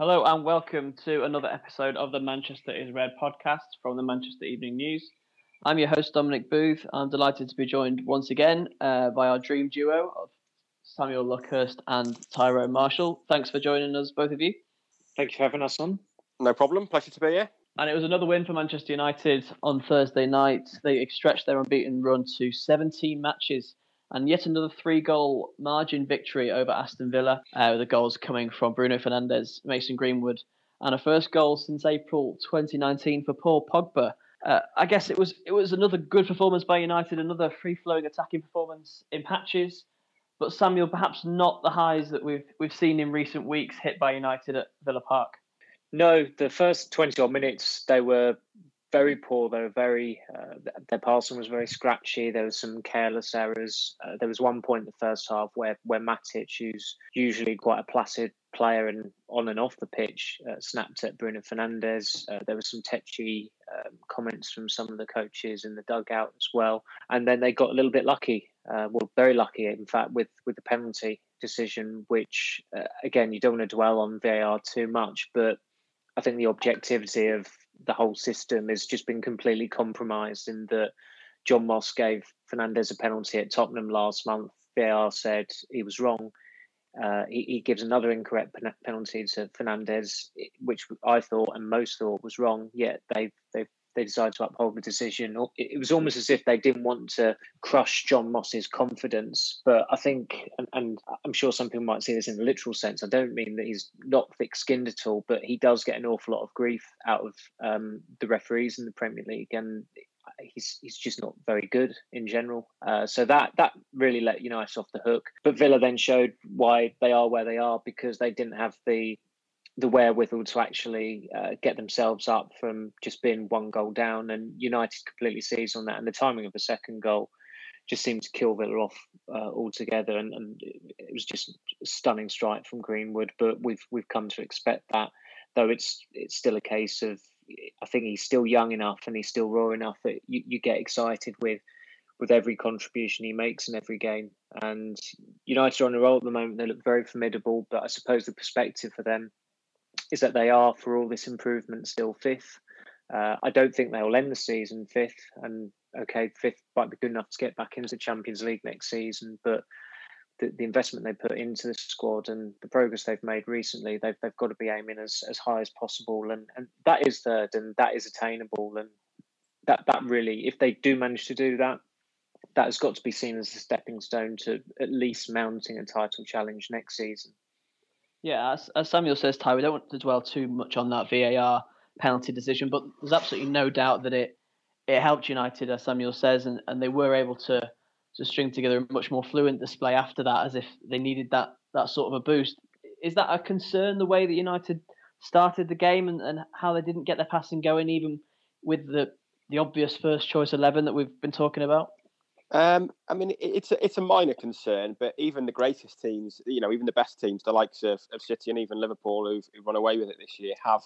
Hello and welcome to another episode of the Manchester is Red podcast from the Manchester Evening News. I'm your host, Dominic Booth. I'm delighted to be joined once again uh, by our dream duo of Samuel Luckhurst and Tyrone Marshall. Thanks for joining us, both of you. Thank you for having us on. No problem. Pleasure to be here. And it was another win for Manchester United on Thursday night. They stretched their unbeaten run to 17 matches and yet another three goal margin victory over Aston Villa, uh, with the goals coming from Bruno Fernandes, Mason Greenwood, and a first goal since April 2019 for Paul Pogba. Uh, I guess it was it was another good performance by United, another free flowing attacking performance in patches. But Samuel, perhaps not the highs that we've we've seen in recent weeks hit by United at Villa Park. No, the first twenty odd minutes they were very poor. They were very uh, their passing was very scratchy. There was some careless errors. Uh, there was one point in the first half where where Matic, who's usually quite a placid player and on and off the pitch, uh, snapped at Bruno Fernandes. Uh, there was some tetchy um, comments from some of the coaches in the dugout as well. And then they got a little bit lucky, uh, well, very lucky, in fact, with, with the penalty decision, which, uh, again, you don't want to dwell on VAR too much, but I think the objectivity of the whole system has just been completely compromised in that John Moss gave Fernandes a penalty at Tottenham last month. VAR said he was wrong. Uh, he, he, gives another incorrect penalty to Fernandes, which I thought and most thought was wrong. Yet they they they decided to uphold the decision. It was almost as if they didn't want to crush John Moss's confidence. But I think, and, and I'm sure some people might see this in the literal sense. I don't mean that he's not thick-skinned at all, but he does get an awful lot of grief out of um, the referees in the Premier League, and he's he's just not very good in general. Uh, so that that really let United off the hook. But Villa then showed why they are where they are because they didn't have the the wherewithal to actually uh, get themselves up from just being one goal down, and United completely seized on that. And the timing of the second goal just seemed to kill Villa off uh, altogether, and, and it was just a stunning strike from Greenwood. But we've we've come to expect that, though it's it's still a case of I think he's still young enough and he's still raw enough that you, you get excited with with every contribution he makes in every game. And United are on a roll at the moment. They look very formidable, but I suppose the perspective for them is that they are, for all this improvement, still fifth. Uh, I don't think they'll end the season fifth. And okay, fifth might be good enough to get back into the Champions League next season, but the, the investment they put into the squad and the progress they've made recently, they've they've got to be aiming as, as high as possible, and and that is third, and that is attainable, and that that really, if they do manage to do that, that has got to be seen as a stepping stone to at least mounting a title challenge next season. Yeah, as, as Samuel says, Ty, we don't want to dwell too much on that VAR penalty decision, but there's absolutely no doubt that it it helped United, as Samuel says, and, and they were able to to string together a much more fluent display after that, as if they needed that that sort of a boost. Is that a concern the way that United started the game and, and how they didn't get their passing going, even with the the obvious first choice eleven that we've been talking about? Um, I mean, it's a, it's a minor concern, but even the greatest teams, you know, even the best teams, the likes of, of City and even Liverpool, who've, who've run away with it this year, have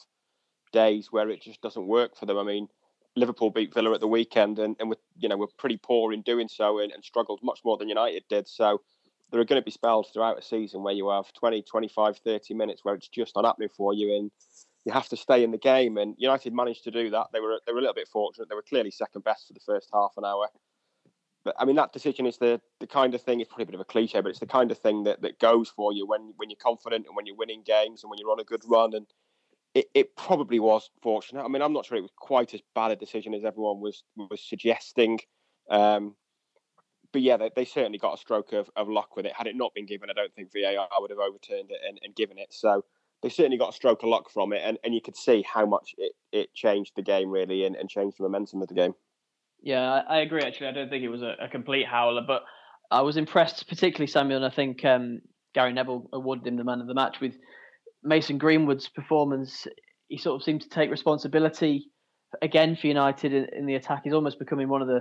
days where it just doesn't work for them. I mean, Liverpool beat Villa at the weekend and, and were, you know, were pretty poor in doing so and, and struggled much more than United did. So there are going to be spells throughout a season where you have 20, 25, 30 minutes where it's just not happening for you and you have to stay in the game. And United managed to do that. They were they were a little bit fortunate. They were clearly second best for the first half an hour. But I mean, that decision is the the kind of thing. It's probably a bit of a cliche, but it's the kind of thing that, that goes for you when when you're confident and when you're winning games and when you're on a good run. And it, it probably was fortunate. I mean, I'm not sure it was quite as bad a decision as everyone was was suggesting. Um, but yeah, they, they, certainly got a stroke of, of luck with it. Had it not been given, I don't think VAR would have overturned it and, and given it. So they certainly got a stroke of luck from it, and, and you could see how much it, it changed the game really and, and changed the momentum of the game. Yeah, I, agree. Actually, I don't think it was a, a, complete howler, but I was impressed, particularly Samuel. And I think um, Gary Neville awarded him the man of the match with Mason Greenwood's performance, he sort of seemed to take responsibility again for United in, in, the attack. He's almost becoming one of the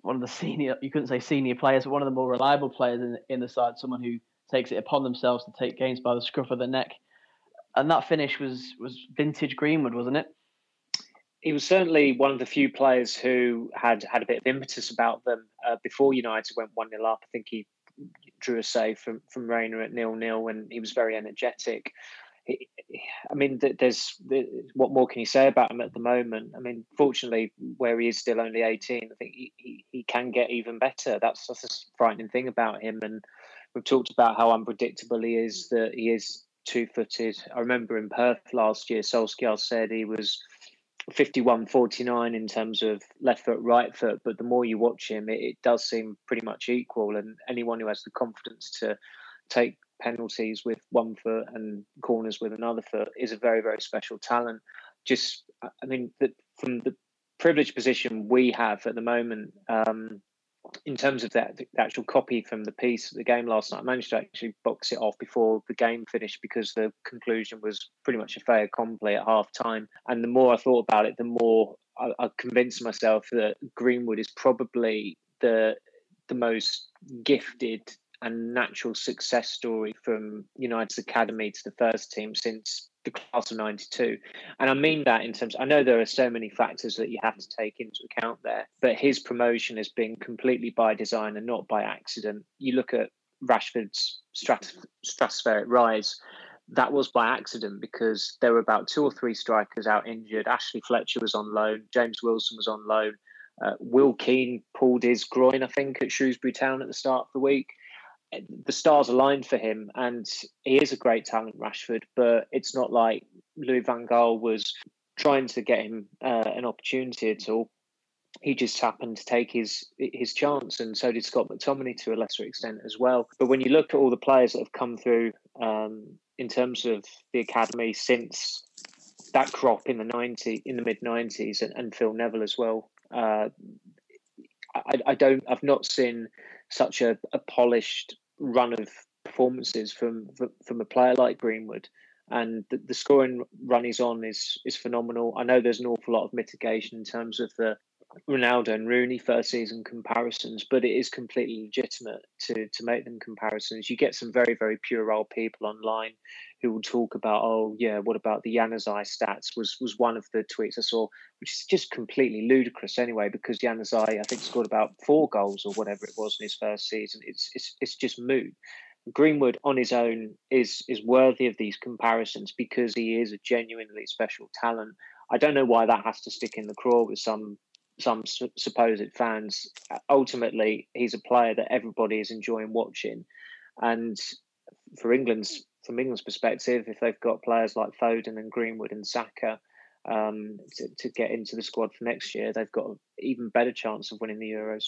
one of the senior. You couldn't say senior players, but one of the more reliable players in, in the side. Someone who takes it upon themselves to take games by the scruff of the neck. And that finish was was vintage Greenwood, wasn't it? He was certainly one of the few players who had had a bit of impetus about them uh, before United went one 0 up. I think he drew a save from from Reina at nil nil, and he was very energetic. I mean, there's what more can you say about him at the moment? I mean, fortunately, where he is still only 18, I think he, he, he can get even better. That's, that's a frightening thing about him. And we've talked about how unpredictable he is, that he is two footed. I remember in Perth last year, Solskjaer said he was 51 49 in terms of left foot, right foot. But the more you watch him, it, it does seem pretty much equal. And anyone who has the confidence to take penalties with one foot and corners with another foot is a very, very special talent. Just, I mean, the, from the privileged position we have at the moment, um, in terms of that the actual copy from the piece of the game last night, I managed to actually box it off before the game finished because the conclusion was pretty much a fait accompli at half time. And the more I thought about it, the more I, I convinced myself that Greenwood is probably the the most gifted and natural success story from United's academy to the first team since the class of 92. And I mean that in terms, I know there are so many factors that you have to take into account there, but his promotion has been completely by design and not by accident. You look at Rashford's stratospheric rise, that was by accident because there were about two or three strikers out injured. Ashley Fletcher was on loan, James Wilson was on loan. Uh, Will Keane pulled his groin, I think, at Shrewsbury Town at the start of the week the stars aligned for him, and he is a great talent, Rashford. But it's not like Louis Van Gaal was trying to get him uh, an opportunity at all. He just happened to take his his chance, and so did Scott McTominay to a lesser extent as well. But when you look at all the players that have come through um, in terms of the academy since that crop in the ninety in the mid nineties, and, and, Phil Neville as well, uh, I, I don't I've not seen such a, a polished run of performances from from a player like Greenwood, and the, the, scoring run he's on is is phenomenal. I know there's an awful lot of mitigation in terms of the Ronaldo and Rooney first season comparisons, but it is completely legitimate to to make them comparisons. You get some very very puerile people online who will talk about, oh yeah, what about the Januzaj stats? Was was one of the tweets I saw, which is just completely ludicrous anyway, because Januzaj I think scored about four goals or whatever it was in his first season. It's it's it's just moot. Greenwood on his own is is worthy of these comparisons because he is a genuinely special talent. I don't know why that has to stick in the craw with some some supposed fans. Ultimately, he's a player that everybody is enjoying watching, and for England's from England's perspective, if they've got players like Foden and Greenwood and Saka um, to, to get into the squad for next year, they've got an even better chance of winning the Euros.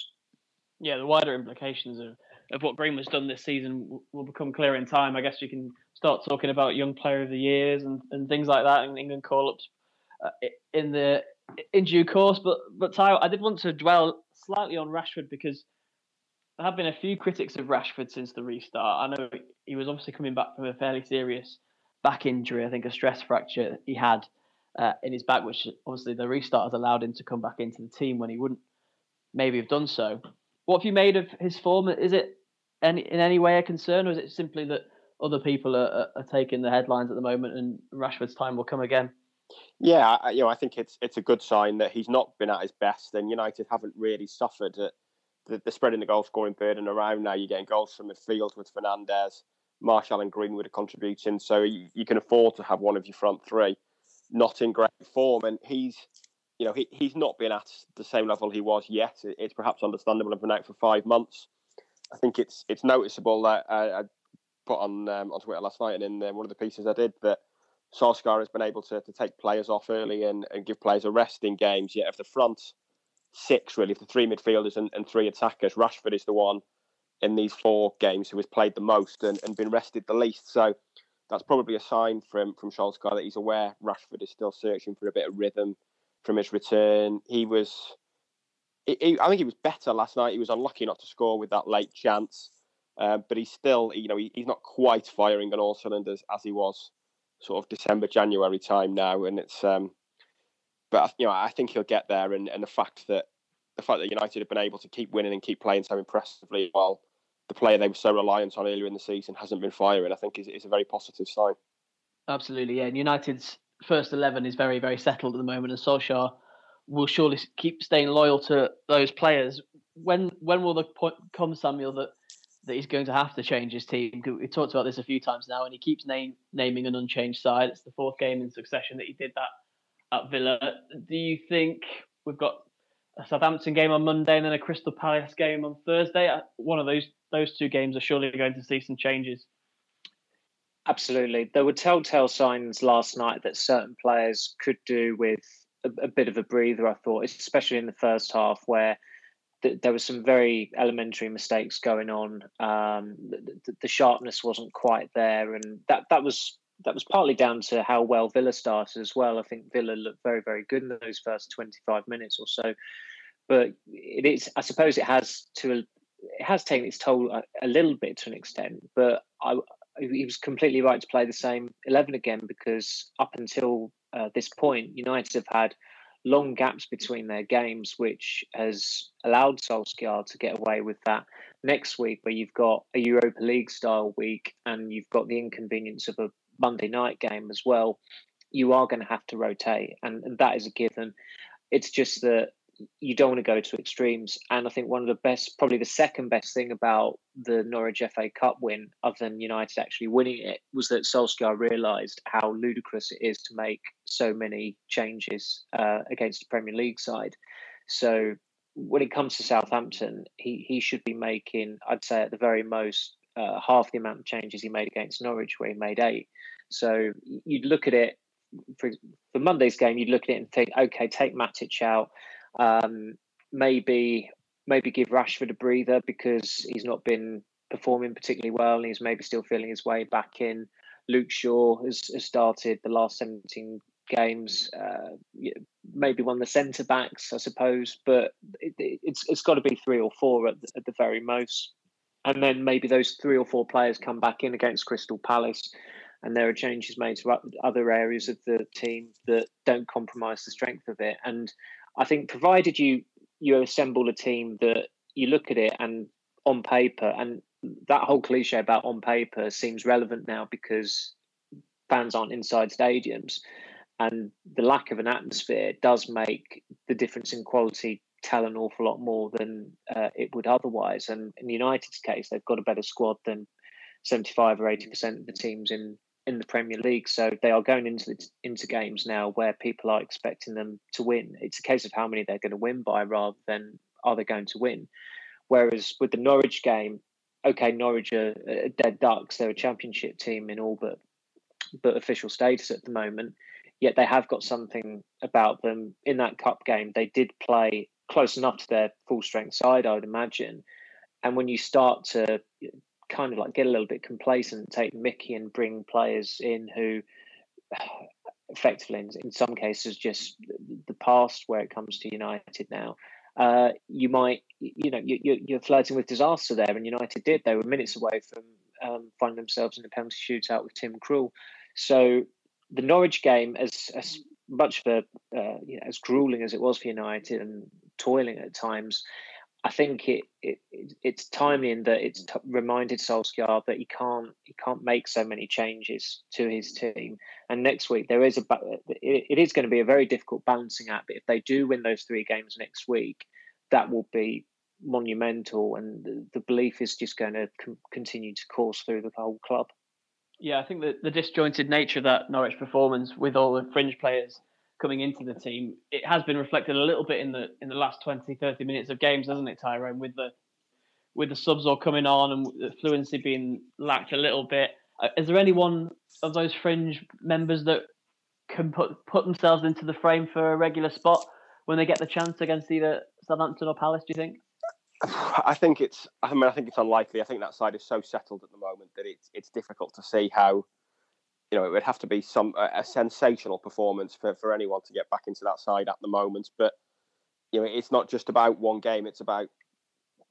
Yeah, the wider implications of, of what Greenwood's done this season will become clear in time. I guess we can start talking about young player of the years and, and things like that and England call ups uh, in the in due course. But but Ty, I did want to dwell slightly on Rashford because there have been a few critics of Rashford since the restart. I know he was obviously coming back from a fairly serious back injury. I think a stress fracture he had uh, in his back, which obviously the restart has allowed him to come back into the team when he wouldn't maybe have done so. What have you made of his form? Is it any, in any way a concern, or is it simply that other people are, are, are taking the headlines at the moment and Rashford's time will come again? Yeah, I, you know, I think it's it's a good sign that he's not been at his best, and United haven't really suffered at the, the spreading the goal scoring burden around now. You're getting goals from midfield with Fernandes, Martial, and Greenwood are contributing, so you, you can afford to have one of your front three not in great form, and he's you know he, he's not been at the same level he was yet. It's perhaps understandable. I've been out for five months. I think it's it's noticeable that I, I put on um, on Twitter last night and in uh, one of the pieces I did that Solskjaer has been able to, to take players off early and, and give players a rest in games. Yet, of the front six, really, the three midfielders and, and three attackers, Rashford is the one in these four games who has played the most and, and been rested the least. So that's probably a sign from from Solskjaer that he's aware Rashford is still searching for a bit of rhythm from his return. He was, he, he, I think he was better last night. He was unlucky not to score with that late chance, uh, but he's still, you know, he, he's not quite firing on all cylinders as he was sort of December, January time now, and it's. Um, but you know, I think he'll get there, and, and the fact that the fact that United have been able to keep winning and keep playing so impressively while the player they were so reliant on earlier in the season hasn't been firing, I think is, is a very positive sign. Absolutely, yeah. And United's first eleven is very, very settled at the moment, and Solskjaer will surely keep staying loyal to those players. When when will the point come, Samuel, that that he's going to have to change his team? We talked about this a few times now, and he keeps name, naming an unchanged side. It's the fourth game in succession that he did that at Villa. Do you think we've got a Southampton game on Monday and then a Crystal Palace game on Thursday? Uh, one of those those two games are surely going to see some changes. Absolutely. There were telltale signs last night that certain players could do with a, a bit of a breather, I thought, especially in the first half where th- there were some very elementary mistakes going on. Um, the, the, sharpness wasn't quite there. And that, that was that was partly down to how well Villa started as well. I think Villa looked very, very good in those first 25 minutes or so. But it is, I suppose, it has to it has taken its toll a, a little bit to an extent. But I, he was completely right to play the same 11 again because up until uh, this point, United have had long gaps between their games, which has allowed Solskjaer to get away with that. Next week, where you've got a Europa League style week and you've got the inconvenience of a Monday night game as well, you are going to have to rotate, and, and that is a given. It's just that you don't want to go to extremes. And I think one of the best, probably the second best thing about the Norwich FA Cup win, other than United actually winning it, was that Solskjaer realised how ludicrous it is to make so many changes uh, against the Premier League side. So when it comes to Southampton, he, he should be making, I'd say at the very most, uh, half the amount of changes he made against Norwich, where he made eight. So you'd look at it for, for Monday's game, you'd look at it and think, okay, take Matic out um, maybe maybe give Rashford a breather because he's not been performing particularly well and he's maybe still feeling his way back in. Luke Shaw has, has started the last 17 games, uh, maybe one of the centre backs, I suppose, but it, it's it's got to be three or four at the, at the very most. And then maybe those three or four players come back in against Crystal Palace and there are changes made to other areas of the team that don't compromise the strength of it. And I think provided you you assemble a team that you look at it and on paper and that whole cliche about on paper seems relevant now because fans aren't inside stadiums and the lack of an atmosphere does make the difference in quality tell an awful lot more than uh, it would otherwise. And in united's case they've got a better squad than 75 or 80% of the teams in in the Premier League. So they are going into into games now where people are expecting them to win. It's a case of how many they're going to win by rather than are they going to win. Whereas with the Norwich game, okay, Norwich are, are dead ducks. They're a championship team in all but but official status at the moment. Yet they have got something about them in that cup game. They did play close enough to their full strength side, I would imagine. And when you start to kind of like get a little bit complacent, take Mickey and bring players in who effectively in, some cases just the past where it comes to United now. Uh, you might, you know, you, you're flirting with disaster there, and United did. They were minutes away from um, finding themselves in a penalty shootout with Tim Krul. So the Norwich game, as as much a, uh, you know, as grueling as it was for United and toiling at times, I think it, it, it's timely in that it's t- reminded Solskjaer that he can't he can't make so many changes to his team. And next week there is a it, it is going to be a very difficult balancing act. But if they do win those three games next week, that will be monumental, and the, the belief is just going to continue to course through the whole club. Yeah, I think that the disjointed nature of that Norwich performance with all the fringe players coming into the team, it has been reflected a little bit in the in the last 20, 30 minutes of games, hasn't it, Tyrone? With the with the subs all coming on and the fluency being lacked a little bit. Uh, is there anyone of those fringe members that can put put themselves into the frame for a regular spot when they get the chance against either Southampton or Palace? Do you think? I think it's. I mean, I think it's unlikely. I think that side is so settled at the moment that it's it's difficult to see how you know, it would have to be some a, a, sensational performance for, for anyone to get back into that side at the moment. But you know, it's not just about one game; it's about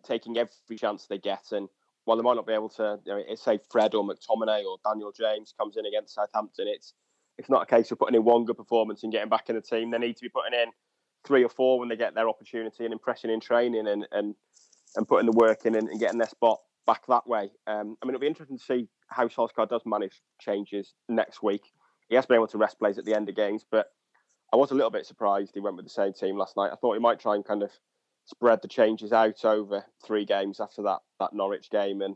taking every chance they get and while they might not be able to, you know, say Fred or McTominay or Daniel James comes in against Southampton, it's it's not a case of putting in one good performance and getting back in the team. They need to be putting in three or four when they get their opportunity and impressing in training and and, and putting the work in and, and getting their spot back that way. Um, I mean, it'll be interesting to see how Solskjaer does manage changes next week. He has been able to rest players at the end of games, but I was a little bit surprised he went with the same team last night. I thought he might try and kind of spread the changes out over three games after that that Norwich game, and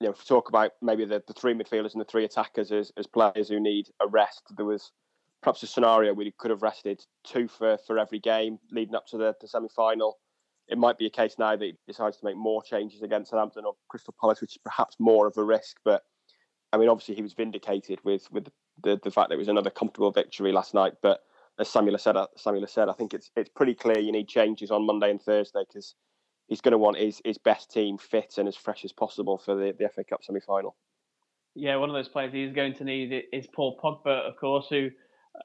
you know, talk about maybe the, the three midfielders and the three attackers as, as players who need a rest. There was perhaps a scenario where he could have rested two for, for every game leading up to the, the semi final. It might be a case now that he decides to make more changes against Southampton or Crystal Palace, which is perhaps more of a risk. But I mean, obviously, he was vindicated with with the, the fact that it was another comfortable victory last night. But as Samuel said, uh, Samuel said, I think it's it's pretty clear you need changes on Monday and Thursday because he's going to want his, his best team fit and as fresh as possible for the, the FA Cup semi final. Yeah, one of those players he's going to need is Paul Pogba, of course, who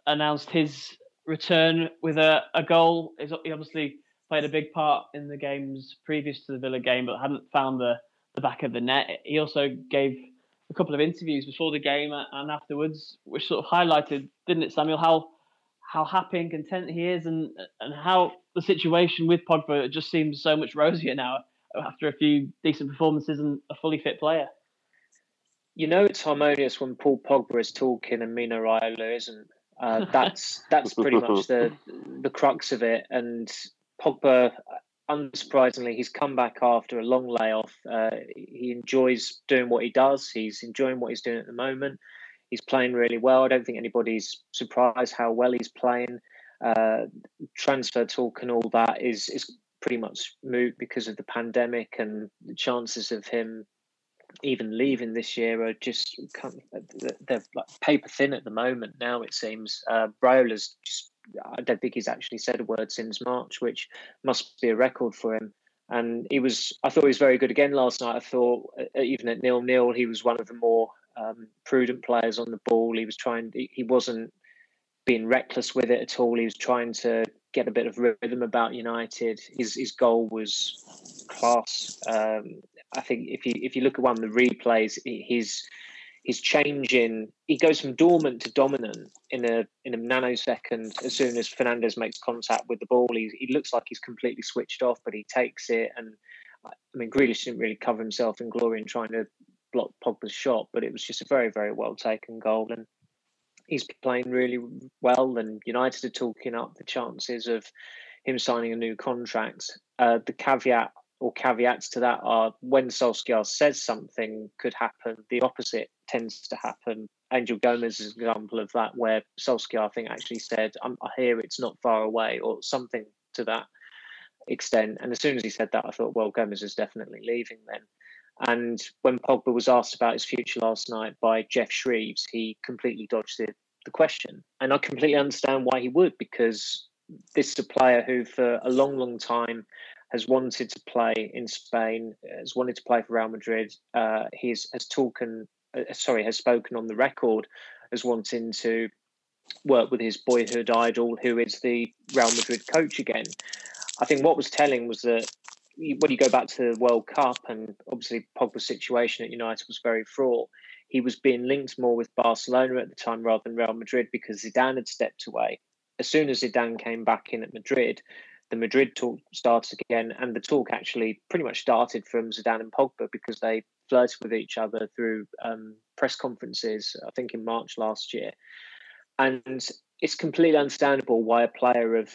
announced his return with a, a goal. He obviously played a big part in the games previous to the Villa game, but hadn't found the, the back of the net. He also gave a couple of interviews before the game and afterwards, which sort of highlighted, didn't it, Samuel, how how happy and content he is, and and how the situation with Pogba just seems so much rosier now after a few decent performances and a fully fit player. You know it's harmonious when Paul Pogba is talking and Mino Raiola isn't. Uh, that's that's pretty much the the crux of it. And Pogba, unsurprisingly, he's come back after a long layoff. Uh, he enjoys doing what he does. He's enjoying what he's doing at the moment. He's playing really well. I don't think anybody's surprised how well he's playing. Uh, transfer talk and all that is is pretty much moot because of the pandemic and the chances of him even leaving this year are just they're paper thin at the moment now it seems uh Raiola's just I don't think he's actually said a word since March which must be a record for him and he was I thought he was very good again last night I thought uh, even at nil nil he was one of the more um, prudent players on the ball. He was trying. He wasn't being reckless with it at all. He was trying to get a bit of rhythm about United. His his goal was class. Um, I think if you if you look at one of the replays, his his changing he goes from dormant to dominant in a in a nanosecond as soon as Fernandes makes contact with the ball. He he looks like he's completely switched off, but he takes it and I mean Grealish didn't really cover himself in glory in trying to block Pogba's shot, but it was just a very, very well taken goal. And he's playing really well. And United are talking up the chances of him signing a new contract. Uh, the caveat or caveats to that are when Solskjaer says something could happen, the opposite tends to happen. Angel Gomes is an example of that, where Solskjaer, I think, actually said, I hear it's not far away, or something to that extent. And as soon as he said that, I thought, well, Gomes is definitely leaving then. And when Pogba was asked about his future last night by Geoff Shreeves, he completely dodged the, the question. And I completely understand why he would, because this is a player who, for a long, long time, has wanted to play in Spain, has wanted to play for Real Madrid. Uh, he has, has talking, uh, sorry, has spoken on the record as wanting to work with his boyhood idol, who is the Real Madrid coach again. I think what was telling was that when you go back to the World Cup, and obviously Pogba's situation at United was very fraught, he was being linked more with Barcelona at the time rather than Real Madrid because Zidane had stepped away. As soon as Zidane came back in at Madrid, the Madrid talk started again, and the talk actually pretty much started from Zidane and Pogba because they flirted with each other through um, press conferences, I think in March last year. And it's completely understandable why a player of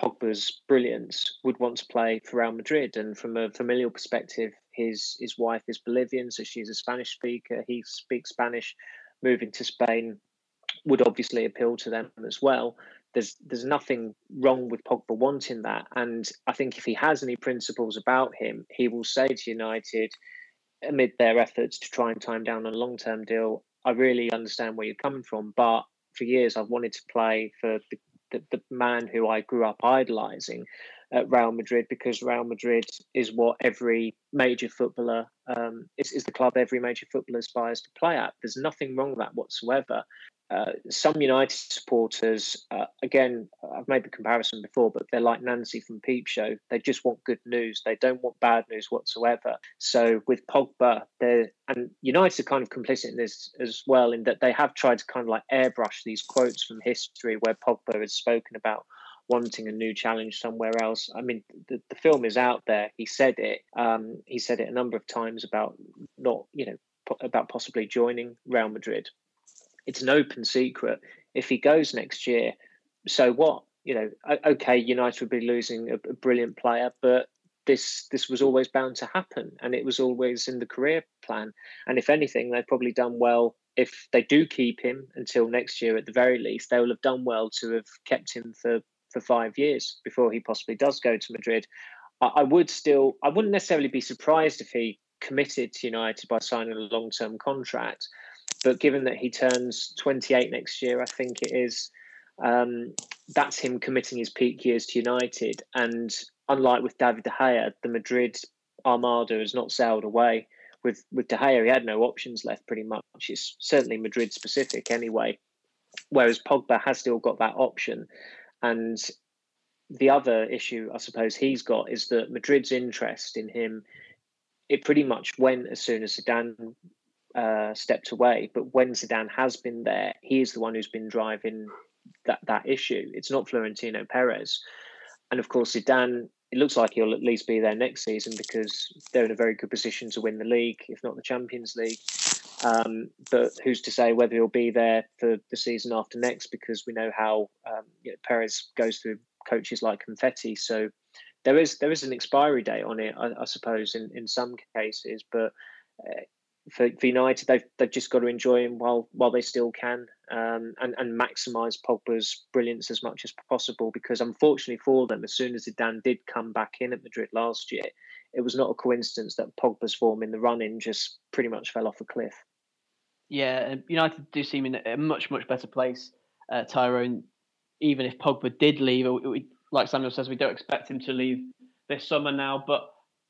Pogba's brilliance would want to play for Real Madrid. And from a familial perspective, his his wife is Bolivian, so she's a Spanish speaker. He speaks Spanish. Moving to Spain would obviously appeal to them as well. There's there's nothing wrong with Pogba wanting that, and I think if he has any principles about him, he will say to United, amid their efforts to try and time down a long term deal, I really understand where you're coming from, but for years I've wanted to play for the the, the man who I grew up idolizing. At Real Madrid because Real Madrid is what every major footballer um, is, is the club every major footballer aspires to play at. There's nothing wrong with that whatsoever. Uh, some United supporters, uh, again, I've made the comparison before, but they're like Nancy from Peep Show. They just want good news. They don't want bad news whatsoever. So with Pogba, they and United are kind of complicit in this as well, in that they have tried to kind of like airbrush these quotes from history where Pogba has spoken about wanting a new challenge somewhere else. I mean, the, the film is out there. He said it. Um, he said it a number of times about not, you know, about possibly joining Real Madrid it's an open secret. If he goes next year, so what? You know, okay, United would be losing a, a brilliant player, but this this was always bound to happen, and it was always in the career plan. And if anything, they've probably done well. If they do keep him until next year, at the very least, they will have done well to have kept him for for five years before he possibly does go to Madrid. I, I would still, I wouldn't necessarily be surprised if he committed to United by signing a long term contract. But given that he turns 28 next year, I think it is um, that's him committing his peak years to United. And unlike with David De Gea, the Madrid armada has not sailed away. With with De Gea, he had no options left pretty much. It's certainly Madrid specific anyway. Whereas Pogba has still got that option. And the other issue I suppose he's got is that Madrid's interest in him it pretty much went as soon as Zidane uh, stepped away. But when Zidane has been there, he is the one who's been driving that that issue. It's not Florentino Perez, and of course Zidane. It looks like he'll at least be there next season because they're in a very good position to win the league, if not the Champions League. Um, but who's to say whether he'll be there for the season after next? Because we know how um, you know, Perez goes through coaches like confetti. So there is there is an expiry date on it, I, I suppose, in, in some cases. But uh, for, for United, they've they've just got to enjoy him while while they still can, um, and and maximise Pogba's brilliance as much as possible. Because unfortunately for them, as soon as Zidane did come back in at Madrid last year, it was not a coincidence that Pogba's form in the run-in just pretty much fell off a cliff. Yeah, United do seem in a much much better place, uh, Tyrone. Even if Pogba did leave, we, like Samuel says, we don't expect him to leave this summer now, but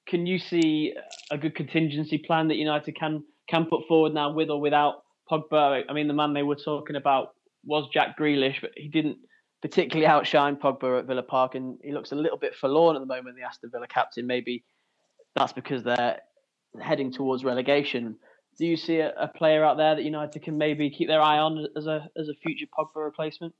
can you see a good contingency plan that United can can put forward now with or without Pogba? I mean, the man they were talking about was Jack Grealish, but he didn't particularly outshine Pogba at Villa Park, and he looks a little bit forlorn at the moment. The Aston Villa captain, maybe that's because they're heading towards relegation. Do you see a, a player out there that United can maybe keep their eye on as a as a future Pogba replacement?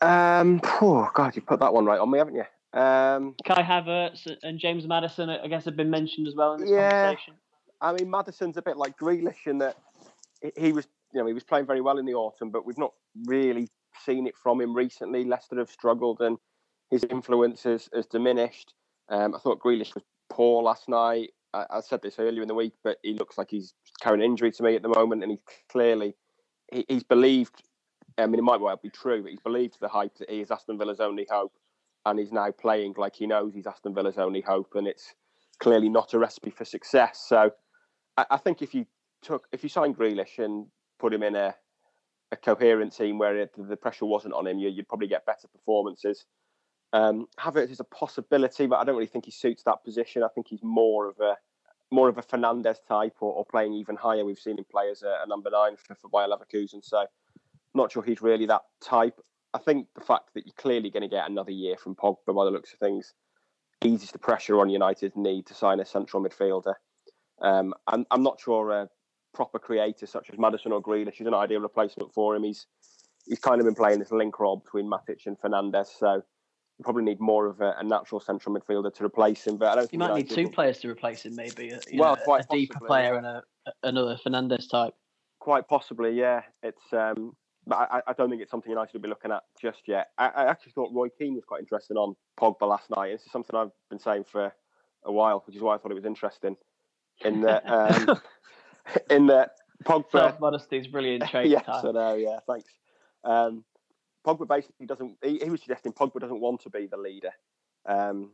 Um, oh God, you put that one right on me, haven't you? Um, Kai Havertz and James Maddison, I guess, have been mentioned as well in this yeah, conversation. I mean, Maddison's a bit like Grealish in that he was, you know, he was playing very well in the autumn, but we've not really seen it from him recently. Leicester have struggled, and his influence has, has diminished. Um, I thought Grealish was poor last night. I, I, said this earlier in the week, but he looks like he's carrying injury to me at the moment, and he's clearly he, he's believed. I mean, it might well be true, but he's believed the hype that he is Aston Villa's only hope and he's now playing like he knows he's Aston Villa's only hope, and it's clearly not a recipe for success. So I, I think if you took if you signed Grealish and put him in a a coherent team where it, the pressure wasn't on him, you, would probably get better performances. Um, Havertz is a possibility, but I don't really think he suits that position. I think he's more of a more of a Fernandes type, or, or playing even higher. We've seen him play as a, a number nine for, for Bayer Leverkusen, so not sure he's really that type. I think the fact that you're clearly going to get another year from Pogba by the looks of things eases the pressure on United's need to sign a central midfielder. Um, I'm, I'm not sure a proper creator such as Maddison or Grealish is an ideal replacement for him. He's he's kind of been playing this link role between Matic and Fernandes, so you probably need more of a, a, natural central midfielder to replace him. But I don't. Think you might need two players to replace him, maybe. well, know, a deeper player and a, another Fernandes type. Quite possibly, yeah. It's um, but I, I, don't think it's something United will be looking at just yet. I, I, actually thought Roy Keane was quite interesting on Pogba last night. This is something I've been saying for a while, which is why I thought it was interesting. In that, um, in that Pogba self modesty is brilliant yes, I know. Yeah, thanks. Um, Pogba basically doesn't. He, he, was suggesting Pogba doesn't want to be the leader, um,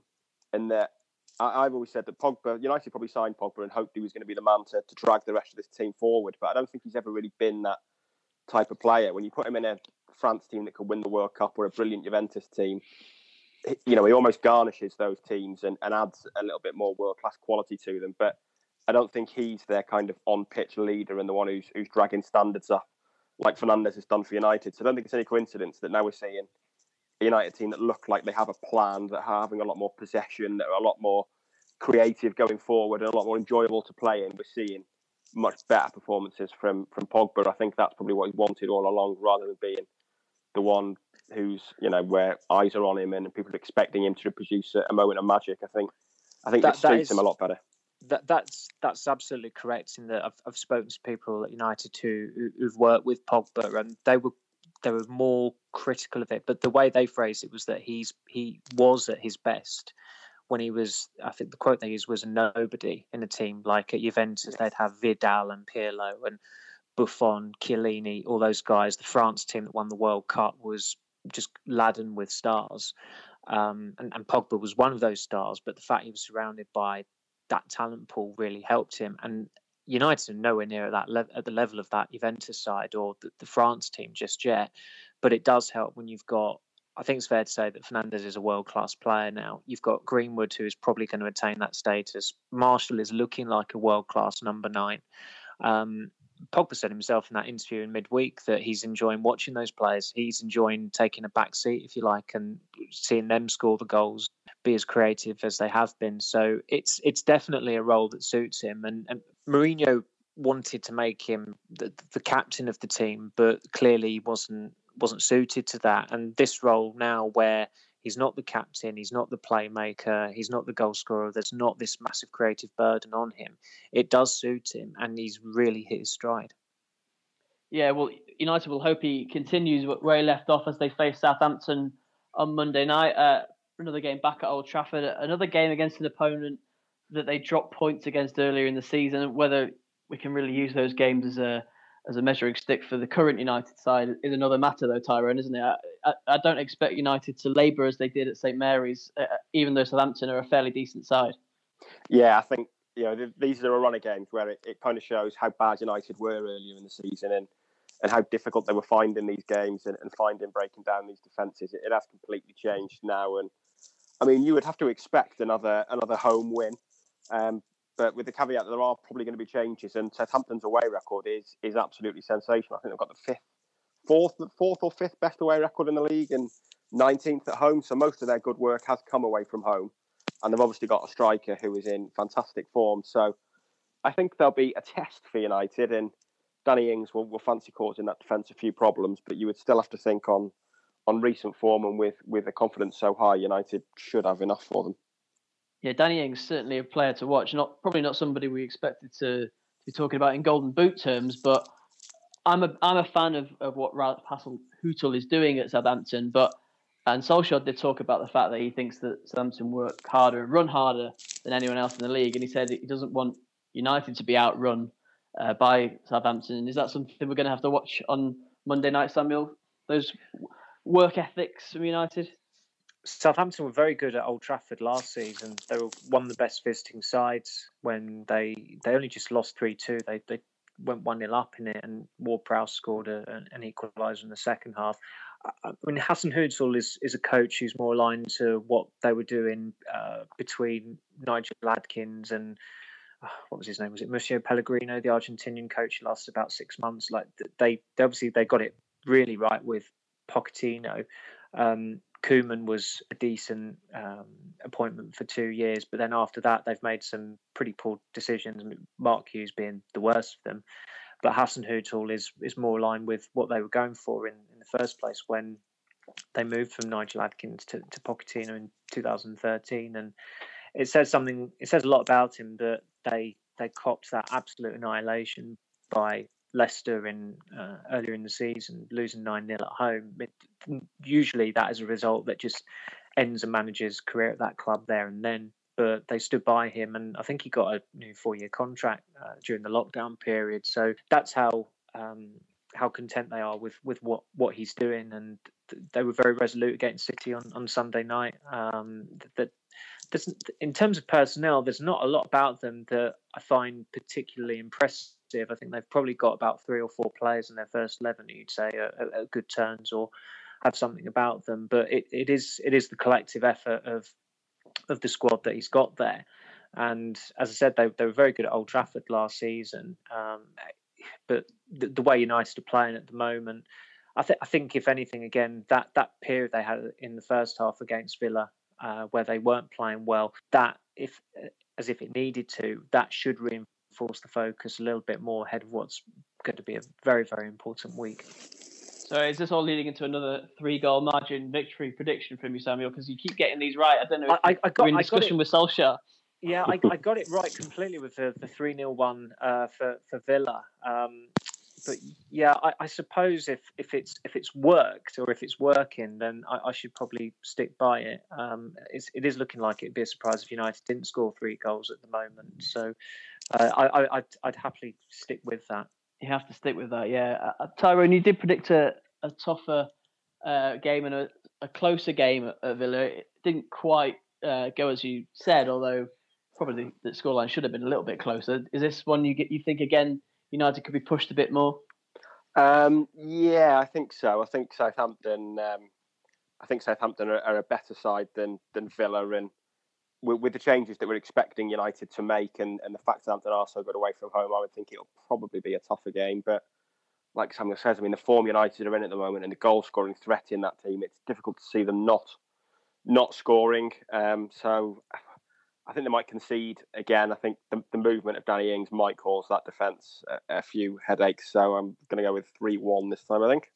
and that I, have always said that Pogba, United probably signed Pogba and hoped he was going to be the man to, to drag the rest of this team forward, but I don't think he's ever really been that type of player. When you put him in a France team that could win the World Cup or a brilliant Juventus team, you know, he almost garnishes those teams and, and adds a little bit more world class quality to them. But I don't think he's their kind of on pitch leader and the one who's who's dragging standards up like Fernandes has done for United. So I don't think it's any coincidence that now we're seeing a United team that look like they have a plan, that are having a lot more possession, that are a lot more creative going forward, and a lot more enjoyable to play in. We're seeing much better performances from from Pogba. I think that's probably what he wanted all along, rather than being the one who's you know where eyes are on him and people are expecting him to produce a, moment of magic. I think I think that, it suits him a lot better. That, that's that's absolutely correct. In that I've, I've spoken to people at United too who've worked with Pogba, and they were they were more critical of it. But the way they phrased it was that he's he was at his best when he was. I think the quote they used was nobody in a team. Like at Juventus, they'd have Vidal and Pirlo and Buffon, Chiellini, all those guys. The France team that won the World Cup was just laden with stars. Um, and, and Pogba was one of those stars, but the fact he was surrounded by that talent pool really helped him. And United are nowhere near at that le- at the level of that Juventus side or the, the, France team just yet. But it does help when you've got. I think it's fair to say that Fernandes is a world class player now. You've got Greenwood, who is probably going to attain that status. Martial is looking like a world class number nine. Um, Pogba said himself in that interview in midweek that he's enjoying watching those players. He's enjoying taking a back seat, if you like, and seeing them score the goals, be as creative as they have been. So it's it's definitely a role that suits him. And, and Mourinho wanted to make him the, the captain of the team, but clearly wasn't wasn't suited to that. And this role now, where He's not the captain. He's not the playmaker. He's not the goal scorer. There's not this massive creative burden on him. It does suit him, and he's really hit his stride. Yeah, well, United will hope he continues where he left off as they face Southampton on Monday night. Uh, another game back at Old Trafford. Another game against an opponent that they dropped points against earlier in the season. Whether we can really use those games as a as a measuring stick for the current United side is another matter, though, Tyrone, isn't it? I, I, I don't expect United to labour as they did at St Mary's, uh, even though Southampton are a fairly decent side. Yeah, I think you know these are a run of games where it, it kind of shows how bad United were earlier in the season and and how difficult they were finding these games and, and finding breaking down these defences. It, it has completely changed now, and I mean you would have to expect another another home win. Um, but with the caveat that there are probably going to be changes, and Southampton's away record is is absolutely sensational. I think they've got the fifth, fourth, fourth or fifth best away record in the league, and 19th at home. So most of their good work has come away from home, and they've obviously got a striker who is in fantastic form. So I think there'll be a test for United, and Danny Ings will, will fancy causing that defence a few problems, but you would still have to think on on recent form and with with the confidence so high, United should have enough for them yeah, Danny Ings certainly a player to watch. Not probably not somebody we expected to, to be talking about in Golden Boot terms, but I'm a I'm a fan of, of what Ralph Hasenhüttl is doing at Southampton. But and Solskjaer did talk about the fact that he thinks that Southampton work harder and run harder than anyone else in the league, and he said he doesn't want United to be outrun uh, by Southampton. Is that something we're going to have to watch on Monday night, Samuel? Those work ethics from United. Southampton were very good at Old Trafford last season. They were one of the best visiting sides when they they only just lost three two. They they went one 0 up in it, and Ward Prowse scored a, an equaliser in the second half. I mean, Hasenhüttl is is a coach who's more aligned to what they were doing uh, between Nigel Adkins and uh, what was his name? Was it Mauricio Pellegrino, the Argentinian coach? Lasted about six months. Like they, they obviously they got it really right with Pochettino. Um, Koeman was a decent um, appointment for two years, but then after that, they've made some pretty poor decisions. Mark Hughes being the worst of them, but Hasenhüttl is is more aligned with what they were going for in, in the first place when they moved from Nigel Adkins to, to Pochettino in 2013, and it says something. It says a lot about him that they they copped that absolute annihilation by Leicester in uh, earlier in the season, losing nine 0 at home. It, usually, that is a result that just ends a manager's career at that club there and then. But they stood by him, and I think he got a new four-year contract uh, during the lockdown period. So that's how um, how content they are with with what what he's doing, and they were very resolute against City on on Sunday night. Um, that in terms of personnel, there's not a lot about them that I find particularly impressive I think they've probably got about three or four players in their first eleven you'd say are, good turns, or have something about them. But it, it is it is the collective effort of of the squad that he's got there. And as I said, they, they were very good at Old Trafford last season. Um, but the, the, way United are playing at the moment, I think I think if anything, again that that period they had in the first half against Villa, uh, where they weren't playing well, that if as if it needed to, that should reinforce the focus a little bit more ahead of what's going to be a very very important week. So is this all leading into another three-goal margin victory prediction from you, Samuel? Because you keep getting these right. I don't know. If I, I got, in discussion with Solskjaer. Yeah, I, I, got it right completely with the, the 3 0 one uh, for, for Villa. Um, but yeah, I, I, suppose if, if it's if it's worked or if it's working, then I, I should probably stick by it. Um, it's, it is looking like it'd be a surprise if United didn't score three goals at the moment. So uh, I, I'd, I'd happily stick with that. You have to stick with that, yeah. Uh, Tyrone, you did predict a, a tougher uh, game and a, a, closer game at, at, Villa. It didn't quite uh, go as you said, although probably the scoreline should have been a little bit closer. Is this one you get? You think again? United could be pushed a bit more. Um, yeah, I think so. I think Southampton. Um, I think Southampton are, are, a better side than than Villa, and with, with, the changes that we're expecting United to make, and, and the fact Southampton are so good away from home, I would think it'll probably be a tougher game. But like Samuel says, I mean, the form United are in at the moment, and the goal scoring threat in that team, it's difficult to see them not not scoring. Um, so I think they might concede again. I think the, the movement of Danny Ings might cause that defence a, a, few headaches. So I'm going to go with 3 1 this time, I think.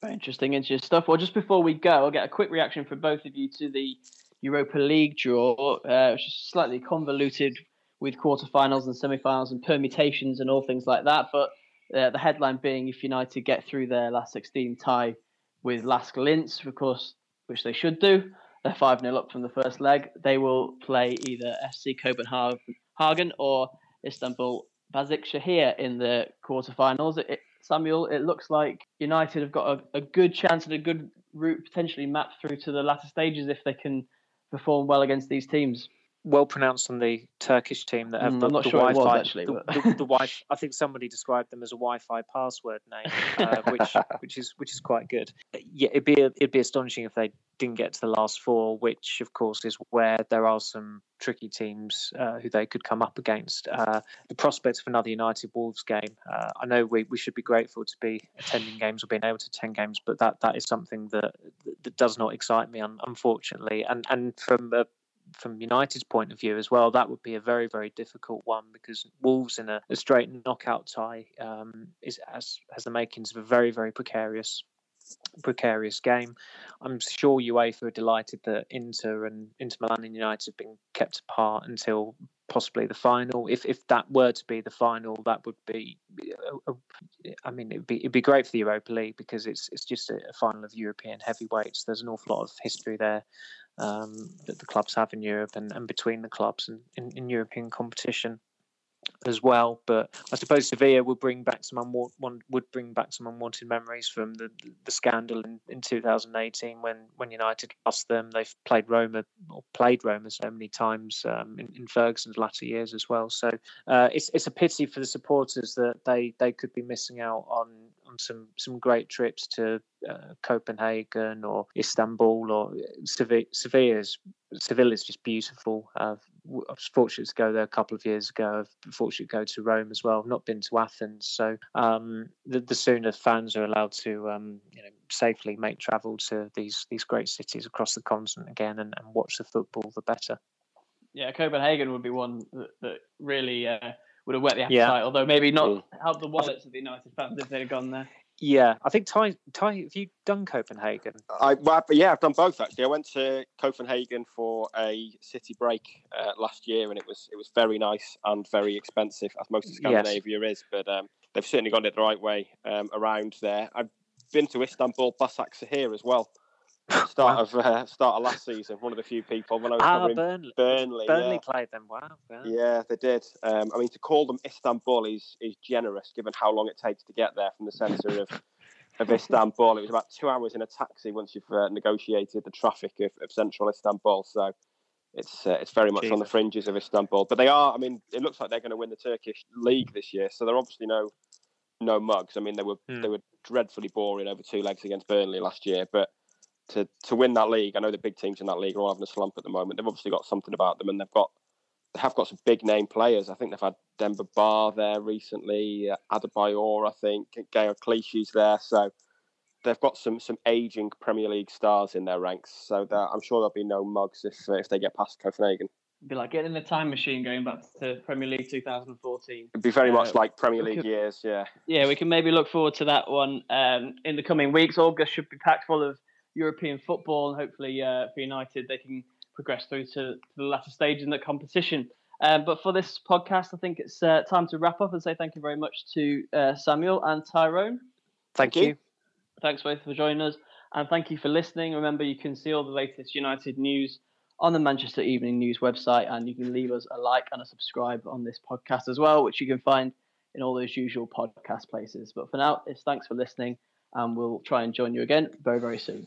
Very interesting, interesting stuff. Well, just before we go, I'll get a quick reaction from both of you to the Europa League draw, uh, which is slightly convoluted with quarterfinals and semi-finals and permutations and all things like that. But uh, the headline being if United get through their last 16 tie with Lask Linz, of course, which they should do, they're 5 0 up from the first leg. They will play either FC Copenhagen or Istanbul Basaksehir in the quarterfinals. It, Samuel, it looks like United have got a, a good chance and a good route potentially mapped through to the latter stages if they can perform well against these teams well pronounced on the Turkish team that have mm, the, the sure Wi-Fi. Was, actually, the, the, the, Wi- I think somebody described them as a Wi-Fi password name, uh, which which is which is quite good. Yeah, it'd be it'd be astonishing if they didn't get to the last four, which of course is where there are some tricky teams uh, who they could come up against. Uh, the prospects of another United Wolves game. Uh, I know we, we should be grateful to be attending games or being able to attend games, but that, that is something that that does not excite me, unfortunately. And and from a from United's point of view as well, that would be a very, very difficult one because Wolves in a, a straight knockout tie um, is has has the makings of a very, very precarious precarious game. I'm sure UEFA are delighted that Inter and Inter Milan and United have been kept apart until possibly the final. If if that were to be the final, that would be, a, a, I mean, it'd be it'd be great for the Europa League because it's it's just a final of European heavyweights. There's an awful lot of history there um, that the clubs have in Europe and, and between the clubs and in, in European competition as well. But I suppose Sevilla would bring back some unwanted, would bring back some unwanted memories from the the scandal in, in 2018 when when United lost them. They've played Roma or played Roma so many times um, in, in, Ferguson's latter years as well. So uh, it's it's a pity for the supporters that they they could be missing out on on some some great trips to uh, Copenhagen or Istanbul or Sevilla. Sevilla's Seville is just beautiful. Uh, I was fortunate to go there a couple of years ago. I've fortunate to go to Rome as well. I've not been to Athens, so um, the, the, sooner fans are allowed to um, you know safely make travel to these these great cities across the continent again and, and watch the football, the better. Yeah, Copenhagen would be one that, that really uh, would have whet the appetite. Yeah. Although maybe not mm. help the wallets of the United fans if they'd have gone there. Yeah, I think Ty, Ty, have you done Copenhagen? I well, yeah, I've done both actually. I went to Copenhagen for a city break uh, last year, and it was it was very nice and very expensive, as most of Scandinavia yes. is. But um, they've certainly got it the right way um, around there. I've been to Istanbul, Basaksehir as well, start wow. of uh, start of last season. One of the few people when I was ah, Burnley. Burnley, Burnley yeah. played them. Wow. Yeah, yeah they did. Um, I mean, to call them Istanbul is is generous, given how long it takes to get there from the centre of of Istanbul. It was about two hours in a taxi once you've uh, negotiated the traffic of, of central Istanbul. So it's uh, it's very much Jesus. on the fringes of Istanbul. But they are. I mean, it looks like they're going to win the Turkish league this year. So they're obviously no no mugs. I mean, they were Hmm. they were dreadfully boring over two legs against Burnley last year, but to to win that league, I know the big teams in that league are all having a slump at the moment. They've obviously got something about them, and they've got they have got some big name players. I think they've had Demba Ba there recently, uh, Adebayor, I think, Gael Clichy's there, so they've got some some aging Premier League stars in their ranks. So that, I'm sure there'll be no mugs if uh, if they get past Copenhagen. It'd be like getting in the time machine going back to Premier League 2014. It'd be very Uh, much like Premier League could- years, yeah. Yeah, we can maybe look forward to that one um, in the coming weeks. August should be packed full of European football, and hopefully uh, for United they can progress through to, to the latter stage in the competition. Um, but for this podcast, I think it's uh, time to wrap up and say thank you very much to uh, Samuel and Tyrone. Thank, Thank you. you. Thanks both for joining us, and thank you for listening. Remember, you can see all the latest United news on the Manchester Evening News website, and you can leave us a like and a subscribe on this podcast as well, which you can find in all those usual podcast places. But for now, it's thanks for listening, and we'll try and join you again very, very soon.